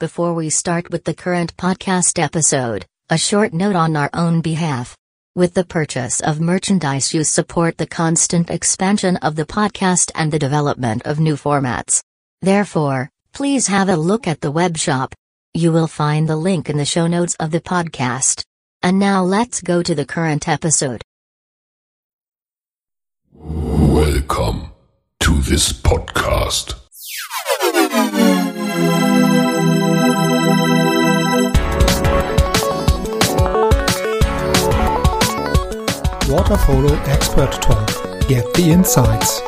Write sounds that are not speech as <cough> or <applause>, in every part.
Before we start with the current podcast episode, a short note on our own behalf. With the purchase of merchandise, you support the constant expansion of the podcast and the development of new formats. Therefore, please have a look at the web shop. You will find the link in the show notes of the podcast. And now let's go to the current episode. Welcome to this podcast. Water Polo Expert Talk. Get the insights.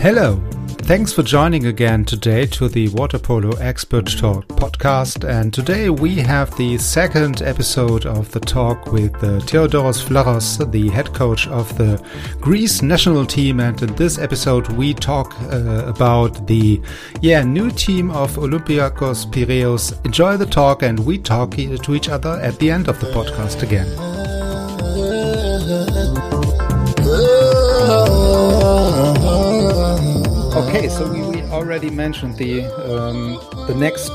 Hello, Thanks for joining again today to the Water Polo Expert Talk podcast. And today we have the second episode of the talk with uh, Theodoros Vlachos, the head coach of the Greece national team. And in this episode, we talk uh, about the yeah new team of Olympiakos Piraeus. Enjoy the talk, and we talk to each other at the end of the podcast again. Okay, so we, we already mentioned the um, the next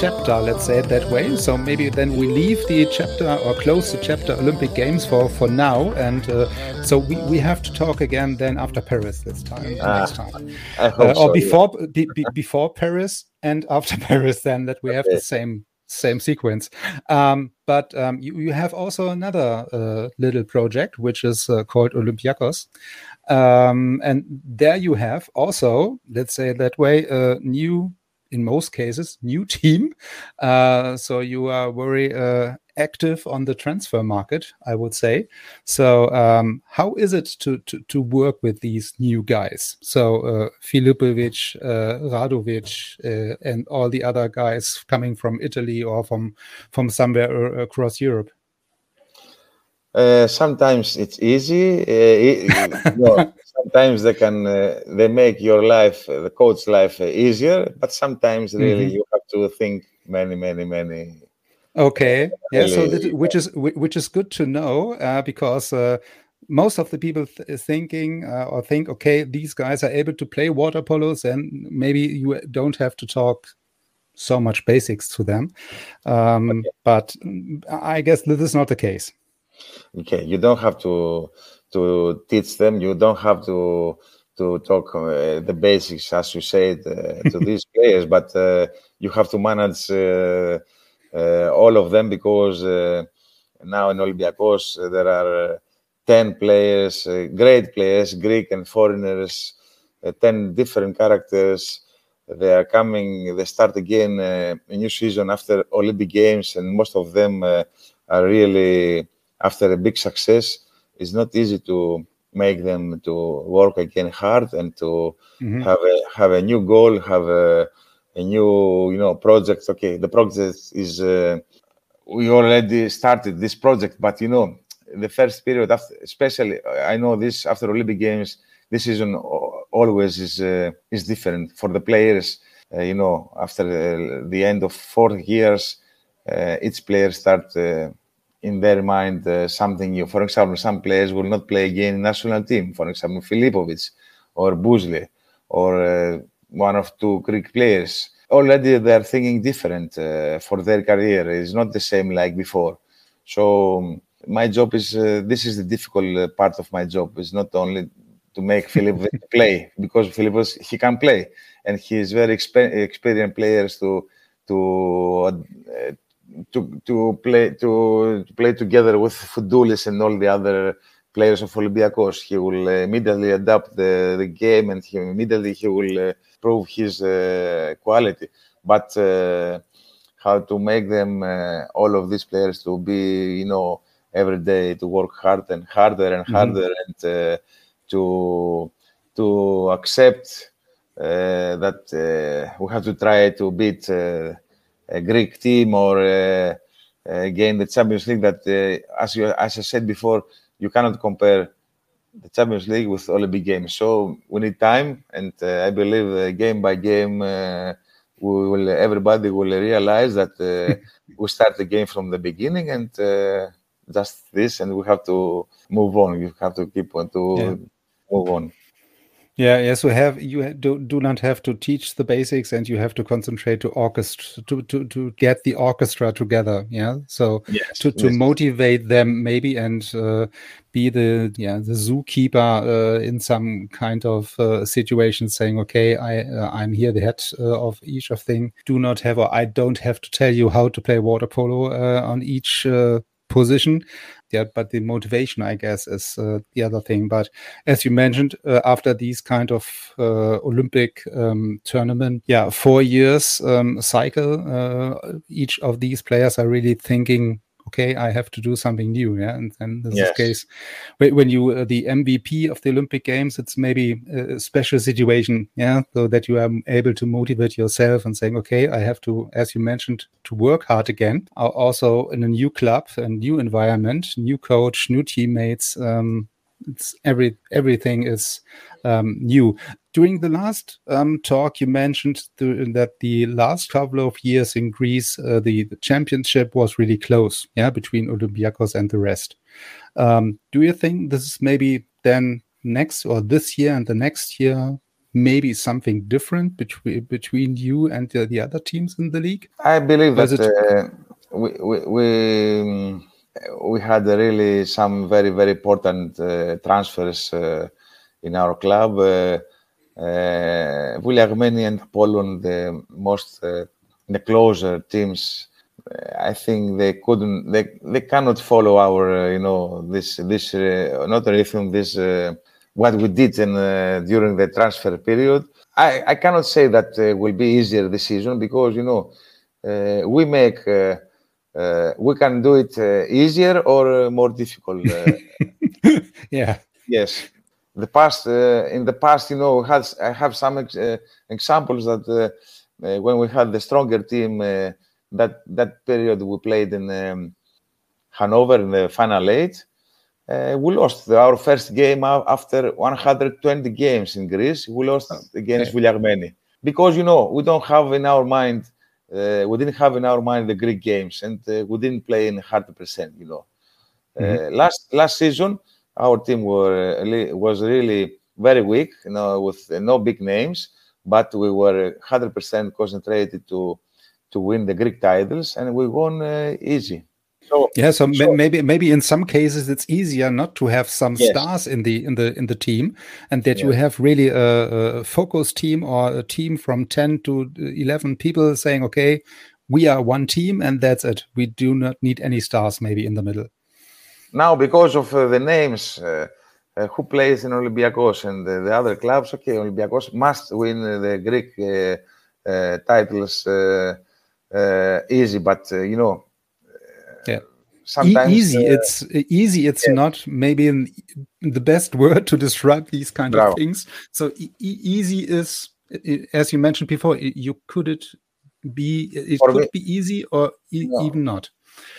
chapter, let's say it that way. So maybe then we leave the chapter or close the chapter Olympic Games for for now, and uh, so we, we have to talk again then after Paris this time, uh, next time, uh, or so, before yeah. be, be, before Paris and <laughs> after Paris. Then that we have okay. the same same sequence. Um, but um, you, you have also another uh, little project which is uh, called Olympiakos. Um, and there you have also, let's say that way, a new, in most cases, new <laughs> team. Uh, so you are very uh, active on the transfer market, I would say. So um, how is it to, to, to work with these new guys? So uh, Filipovic, uh, Radovic, uh, and all the other guys coming from Italy or from from somewhere across Europe. Uh, sometimes it's easy. Uh, <laughs> sometimes they can uh, they make your life, the coach life, easier. But sometimes really mm-hmm. you have to think many, many, many. Okay, yeah. Really, so that, which is which is good to know uh, because uh, most of the people th- thinking uh, or think, okay, these guys are able to play water polos, and maybe you don't have to talk so much basics to them. Um, okay. But mm, I guess this is not the case okay you don't have to to teach them. You don't have to to talk uh, the basics as you said uh, to <laughs> these players but uh, you have to manage uh, uh, all of them because uh, now in Olympiacos there are 10 players great players greek and foreigners 10 different characters. They are coming they start again a new season after olympic games and most of them are really after a big success, it's not easy to make them to work again hard and to mm-hmm. have a have a new goal, have a, a new you know project. Okay, the project is uh, we already started this project, but you know the first period after, especially I know this after Olympic Games, this season always is uh, is different for the players. Uh, you know, after the, the, end of four years, uh, each player start uh, in their mind uh, something new. For example, some players will not play again in national team. For example, Filipovic or Bouzle or uh, one of two Greek players. Already they are thinking different uh, for their career. It's not the same like before. So um, my job is uh, this is the difficult uh, part of my job. Is not only to make <laughs> Philip play because Philip he can play and he is very exper- experienced players to to uh, to to play to, to play together with Fountoulis and all the other players of Olympiacos. He will uh, immediately adapt the, the game and he immediately he will uh, prove his uh, quality. But uh, how to make them uh, all of these players to be you know every day to work hard and harder and mm-hmm. harder mm-hmm. and uh, to to accept that we have to try to beat a Greek team or uh, again the Champions League. That uh, as you as I said before, you cannot compare the Champions League with Olympic games. So we need time, and uh, I believe game by game we will everybody will realize that uh, <laughs> we start the game from the beginning and uh, just this, and we have to move on. You have to keep on to yeah. move on. Yeah, yes, we have you do, do not have to teach the basics, and you have to concentrate to orchestra to, to, to get the orchestra together. Yeah, so yes, to, to yes. motivate them maybe and uh, be the yeah the zookeeper uh, in some kind of uh, situation, saying, okay, I uh, I'm here, the head uh, of each of thing. Do not have or I don't have to tell you how to play water polo uh, on each position. Yeah but the motivation i guess is uh, the other thing. But as you mentioned uh, after these kind of uh, olympic um, tournament yeah four years um, cycle uh, each of these players are really thinking okay, I have to do something new. Yeah, and then this yes. is the case when you uh, the MVP of the Olympic Games, it's maybe a special situation. Yeah, so that you are able to motivate yourself and saying, okay, I have to, as you mentioned, to work hard again. Also in a new club, a new environment, new coach, new teammates. Um, it's every everything is um, new. During the last um, talk, you mentioned the, that the last couple of years in Greece, uh, the, the, championship was really close, yeah, between Olympiacos and the rest. Um, do you think this is maybe then next or this year and the next year maybe something different between between you and the, the other teams in the league? I believe that it... uh, we we. we we had really some very very important uh, transfers uh, in our club. Uh, uh, and Apollon, the most uh, the closer teams, uh, I think they couldn't, they, they cannot follow our, uh, you know, this this not rhythm, this what we did in, during the transfer period. I, I cannot say that will be easier this season because you know we make. Uh, we can do it uh, easier or uh, more difficult. <laughs> yeah. Yes the past uh, in the past, you know, has I have some ex uh, examples that uh, when we had the stronger team, that that period we played in um, Hanover in the final eight. Uh, we lost our first game after 120 games in Greece. We lost against okay. Vouliagmeni because you know we don't have in our mind, we didn't have in our mind the Greek games, and uh, we didn't play in 100 percent. You know, mm -hmm. last last season our team were was really very weak, you know, with no big names, but we were 100% concentrated to to win the Greek titles, and we won uh, easy. So, yeah, so, so, maybe maybe in some cases it's easier not to have some yes. stars in the in the in the team, and that you have really a, a focused team or a team from ten to eleven people saying, okay, we are one team, and that's it. We do not need any stars maybe in the middle. Now, because of uh, the names, uh, uh, who plays in Olympiacos and the other clubs, okay, Olympiacos must win the Greek titles easy, but you know, yeah. Sometimes, easy, it's easy. It's yeah. not maybe in the best <laughs> word to describe these kind Bravo. of things. So e easy is, as you mentioned before, you could it be it For could me, be easy or e no. even not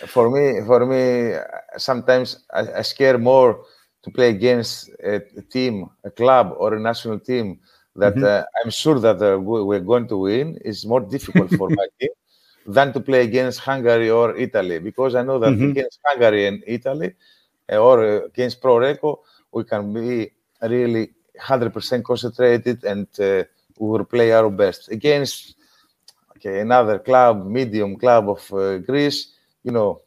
for me, for me, sometimes I, I, scare more to play against a, a, team, a club, or a national team that mm-hmm. uh, I'm sure that uh, we're going to win. Is more difficult for <laughs> my team than to play against Hungary or Italy because I know that mm-hmm. against Hungary and Italy uh, or uh, against Pro Recco, we can be really 100% concentrated and uh, we will play our best against okay, another club, medium club of uh, Greece you know,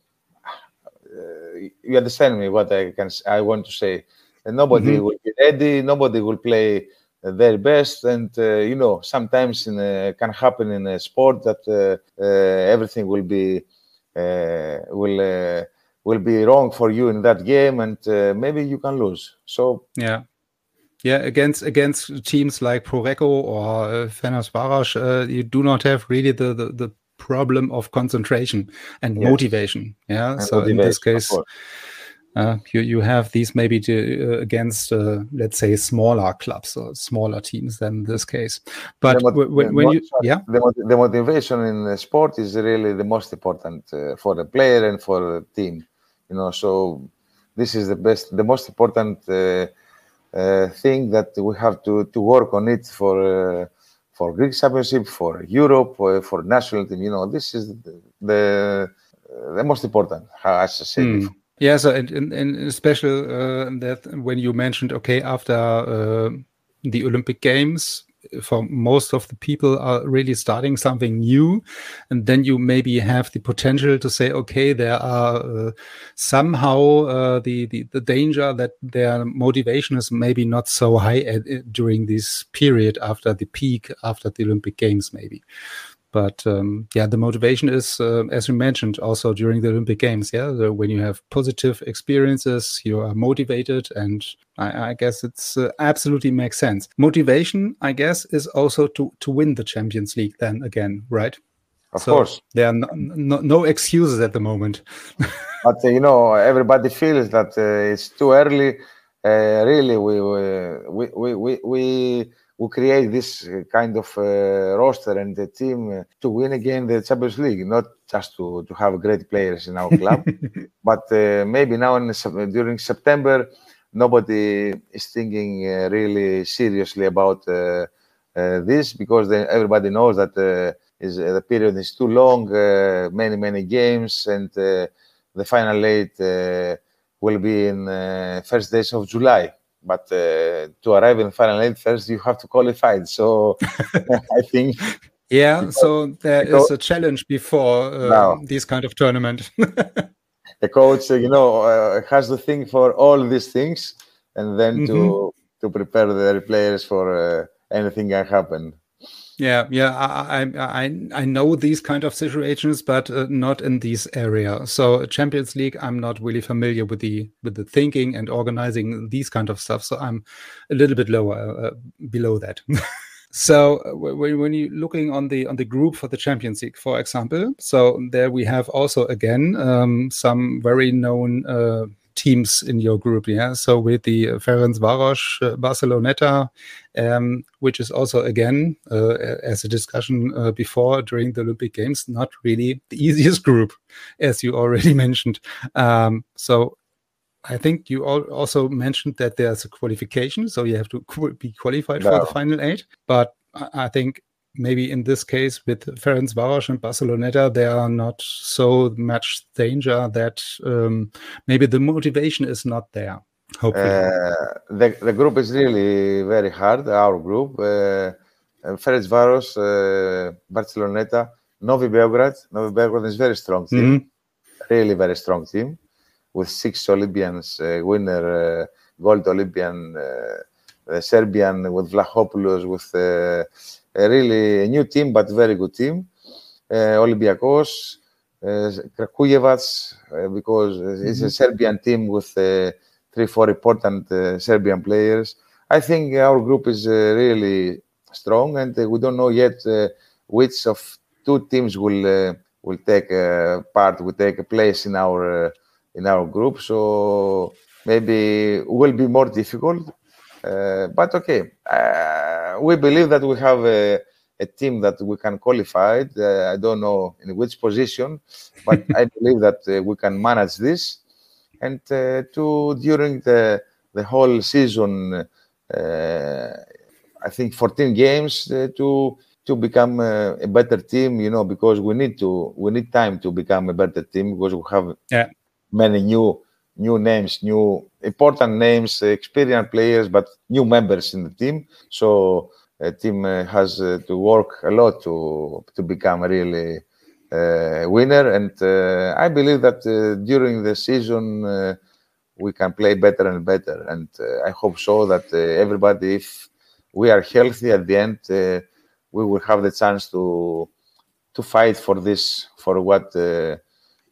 uh, you understand me what I can I want to say. And nobody mm-hmm. will be ready. Nobody will play their best, and uh, you know, sometimes in a, can happen in a sport that uh, uh everything will be uh, will uh, will be wrong for you in that game, and maybe you can lose. So yeah. Yeah, against against teams like Pro Recco or uh, Fenerbahce, uh, you do not have really the, the, the problem of concentration and yes. motivation. Yeah. And so motivation, in this case, uh, you you have these maybe to, uh, against uh, let's say smaller clubs or smaller teams than this case. But when, when you yeah the, the, motivation in the sport is really the most important uh, for the player and for the team. You know, so this is the best, the most important uh, uh, thing that we have to to work on it for for Greek Championship, for Europe, for national team. You know, this is the the, the most important, as I said Hmm. before. Yeah, so and, and, and especially uh, that when you mentioned, okay, after uh, the Olympic Games, for most of the people are really starting something new, and then you maybe have the potential to say, okay, there are uh, somehow uh, the, the the danger that their motivation is maybe not so high at, during this period after the peak after the Olympic Games, maybe. But um, yeah, the motivation is, uh, as you mentioned, also during the Olympic Games. Yeah, so when you have positive experiences, you are motivated, and I, I guess it's uh, absolutely makes sense. Motivation, I guess, is also to to win the Champions League. Then again, right? Of So course. there are no, no, no excuses at the moment. <laughs> But you know, everybody feels that uh, it's too early. Uh, really, we we we we we we create this uh, kind of uh, roster and the team uh, to win again the Champions League, not just to to have great players in our club, <laughs> but uh, maybe now in during September, nobody is thinking uh, really seriously about uh, uh, this because they, everybody knows that uh, is the period is too long, uh, many many games, and uh, the final eight uh, will be in first days of July. But uh, to arrive in final eight first, you have to qualify. So <laughs> I think Yeah, so there is because- a challenge before uh, Now. this kind of tournament. <laughs> the coach, uh, you know, uh, has to think for all these things and then to to prepare the players for uh, anything can happen. Yeah, yeah, I, I, I, know these kind of situations, but uh, not in this area. So Champions League, I'm not really familiar with the with the thinking and organizing these kind of stuff. So I'm a little bit lower uh, below that. <laughs> so uh, when when you looking on the on the group for the Champions League, for example, so there we have also again um, some very known. Uh, teams in your group yeah so with the uh, Ferencvaros uh, Barceloneta um, which is also again uh, as a discussion uh, before during the Olympic Games, not really the <laughs> easiest group, as you already <laughs> mentioned. Um, so I think you al- also mentioned that there's a qualification, so you have to be qualified for the final eight. But I think maybe in this case with Ferencvaros and Barceloneta, there are not so much danger that um, maybe the motivation is not there. Hopefully. Uh, the, the group is really very hard, our group. Uh, Ferencvaros, uh, Barceloneta, Novi Beograd. Novi Beograd is very strong team, Mhm. really very strong team, with six Olympians, uh, winner, uh, gold Olympian, uh, Serbian with Vlachopoulos, with uh, a really a new team, but very good team. Uh, Olympiakos, uh, Kragujevac, uh, because it's a Serbian team with uh, three, four important uh, Serbian players. I think our group is uh, really strong, and we don't know yet uh, which of two teams will uh, will take part, will take a place in our uh, in our group. So maybe it will be more difficult. Uh, but okay, uh, we believe that we have a, a team that we can qualify. Uh, I don't know in which position, but <laughs> I believe that uh, we can manage this. And uh, to during the the whole season, uh, I think 14 games uh, to to become uh, a better team. You know, because we need to we need time to become a better team because we have Yeah. many new new names, new important names, uh, experienced players, but new members in the team. So a team uh, has uh, to work a lot to to become a really uh, winner. And uh, I believe that uh, during the season uh, we can play better and better. And uh, I hope so that uh, everybody, if we are healthy at the end, uh, we will have the chance to to fight for this, for what.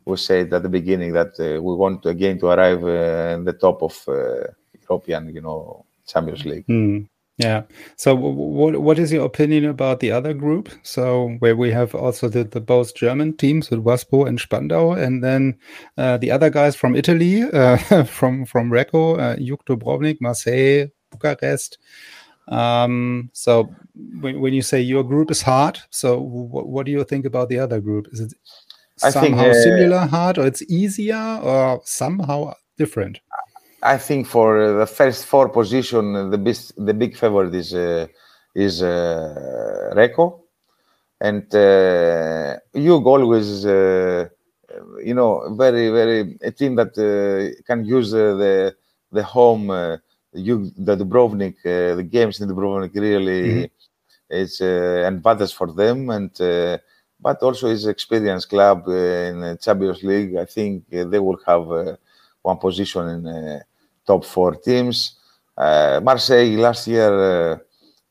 We said at the beginning that uh, we want again to arrive uh, in the top of uh, European, you know, Champions League. Hmm. Yeah. So, what what is your opinion about the other group? So, where we have also the, the both German teams with Waspo and Spandau, and then uh, the other guys from Italy, uh, <laughs> from from Recco, uh, Jug Dubrovnik, Marseille, Bucharest. Um, so, when, when you say your group is hard, so what do you think about the other group? Is it I think, somehow uh, similar hard, or it's easier, or somehow different? I think for the first four position, the best, the big favorite is uh, is uh, Recco, and uh, Hugh always, uh, you know, very very a team that uh, can use uh, the the home. Uh, you the Dubrovnik, uh, the games in Dubrovnik really mm-hmm. is uh, advantage for them, and uh, but also is experienced club uh, in the Champions League. I think uh, they will have uh, one position in top four teams. Marseille last year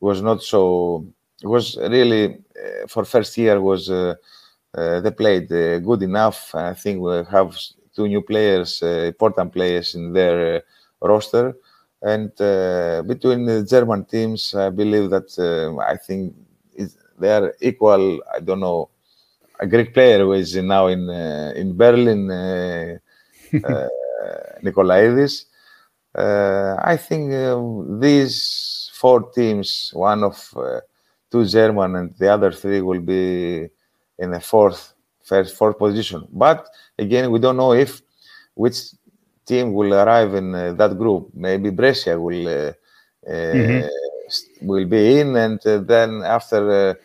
was not so. Was really for first year was they played good enough. I think we have two new players, important players in their roster and uh, between the German teams, I believe that uh, I think they are equal. I don't know. A Greek player who is now in uh, in Berlin, uh, <laughs> uh, Nikolaidis. Uh, I think these four teams, one of two German and the other three, will be in the fourth, first, fourth position. But again, we don't know if which team will arrive in uh, that group. Maybe Brescia will uh, uh, mm-hmm. will be in, and then after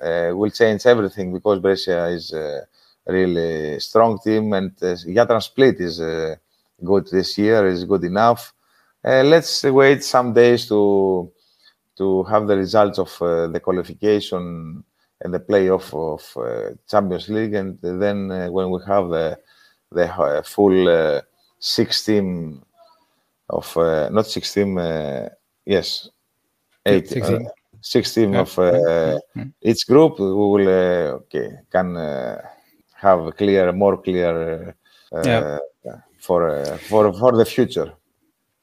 will change everything because Brescia is a really strong team, and uh, Jadran Split is good this year. is good enough. let's wait some days to to have the results of uh, the qualification and the playoff of uh, Champions League, and then uh, when we have the the full Sixteen of uh, not 16 uh, yes 8 16, uh, 16 yeah. of uh, mm-hmm. each group we will uh, okay can uh, have clear more clear yeah. for for for the future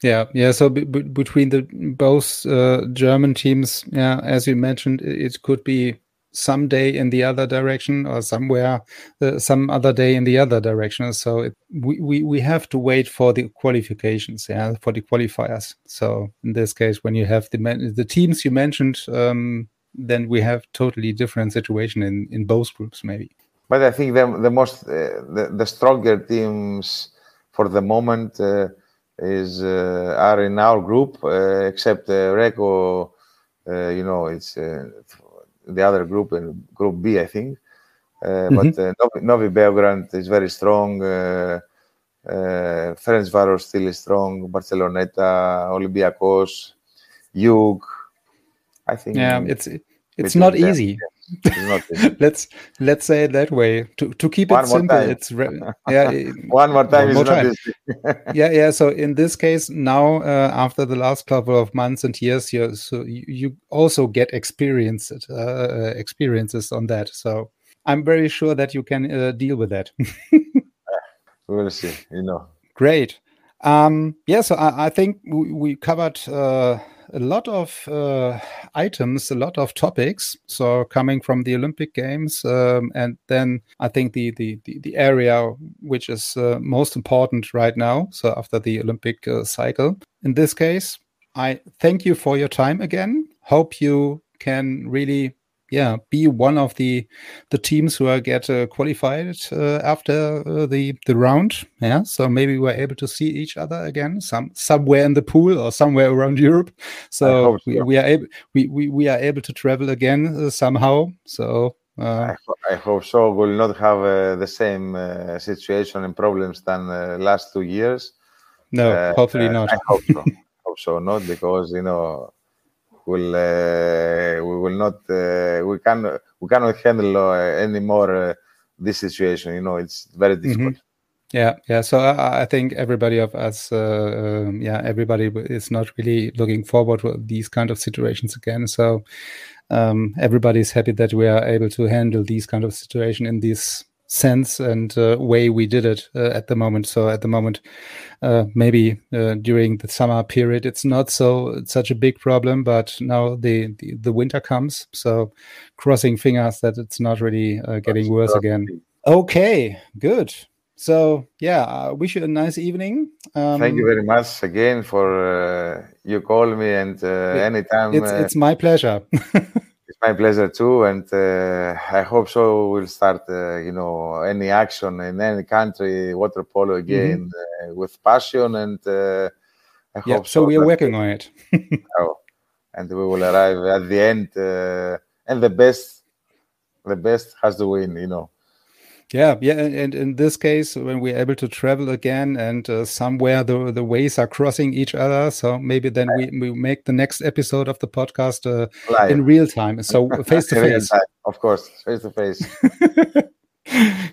yeah yeah so b- b- between the both german teams yeah as you mentioned it could be some day in the other direction or somewhere uh, some other day in the other direction. So it, we, we we have to wait for the qualifications yeah for the qualifiers. So in this case when you have the the teams you mentioned um, then we have totally different situation in in both groups maybe. But i think the, the most uh, the, the stronger teams for the moment uh, is uh, are in our group uh, except uh, Recco you know it's the other group in Group B, I think. Uh, mm-hmm. But uh, Novi, Novi Beograd is very strong. Uh, uh, Ferencvaros still is strong. Barceloneta, Olympiacos, Jug. I think. Yeah, it's it's not easy. Let's let's say it that way. To to keep it simple it's re- yeah <laughs> one more time one more time. <laughs> yeah yeah so in this case now uh, after the last couple of months and years you so you, you also get experience uh, uh, experiences on that. So i'm very sure that you can uh, deal with that. <laughs> We'll see you know. Great. Um yeah so i, I think we, we covered uh a lot of uh, items, a lot of topics. So coming from the Olympic Games, um, and then I think the the the, the area which is uh, most important right now. So after the Olympic uh, cycle, in this case, I thank you for your time again. Hope you can really yeah be one of the the teams who are get uh, qualified uh, after uh, the the round. Yeah so maybe we're able to see each other again some somewhere in the pool or somewhere around europe. So. We, we, are able we, we we are able to travel again uh, somehow. So uh, I, ho I, hope so. We'll not have uh, the same situation and problems than last two years. No hopefully not. I hope so. <laughs> Hope so not because you know will uh, we will not uh, we can we cannot handle uh, anymore this situation. You know, it's very mm-hmm. difficult. Mm -hmm. Yeah, yeah. So I, I, think everybody of us, uh, um, yeah, everybody is not really looking forward to these kind of situations again. So um, everybody is happy that we are able to handle these kind of situation in this sense and uh, way we did it uh, at the moment. So at the moment, uh, maybe uh, during the summer period, it's not so it's such a big problem. But now the, the, the winter comes, so crossing fingers that it's not really uh, getting worse again. Okay, good. So yeah, I wish you a nice evening. Um, Thank you very much again for uh, you call me and anytime. It's it's my pleasure. <laughs> my pleasure too, and uh, I hope so. We'll start, uh, you know, any action in any country, water polo again mm-hmm. uh, with passion, and uh, I yeah, hope so. so we are working on it. <laughs> oh, and we will arrive at the end. Uh, and the best, the best has to win. You know. Yeah, yeah, and in this case, when we're able to travel again, and uh, somewhere the the ways are crossing each other, so maybe then we, we make the next episode of the podcast uh, in real time, so <laughs> face to face. Of course, face to face.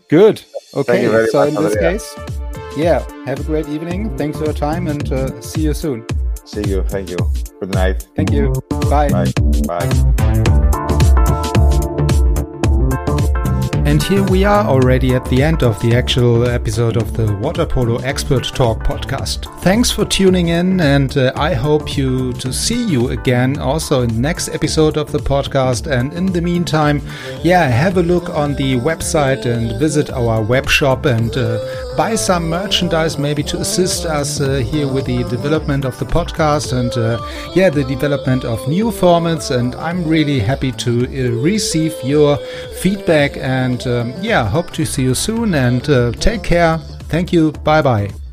<laughs> Good. Okay, so in this case, yeah, have a great evening. Thanks for your time, and uh, see you soon. See you. Thank you. Good night. Thank you. Bye. Bye. Bye. And here we are already at the end of the actual episode of the Water Polo Expert Talk podcast. Thanks for tuning in, and uh, I hope you to see you again also in next episode of the podcast. And in the meantime, yeah, have a look on the website and visit our web shop and uh, buy some merchandise maybe to assist us uh, here with the development of the podcast and uh, yeah, the development of new formats. And I'm really happy to uh, receive your feedback and um, yeah, hope to see you soon and uh, take care. Thank you. Bye bye.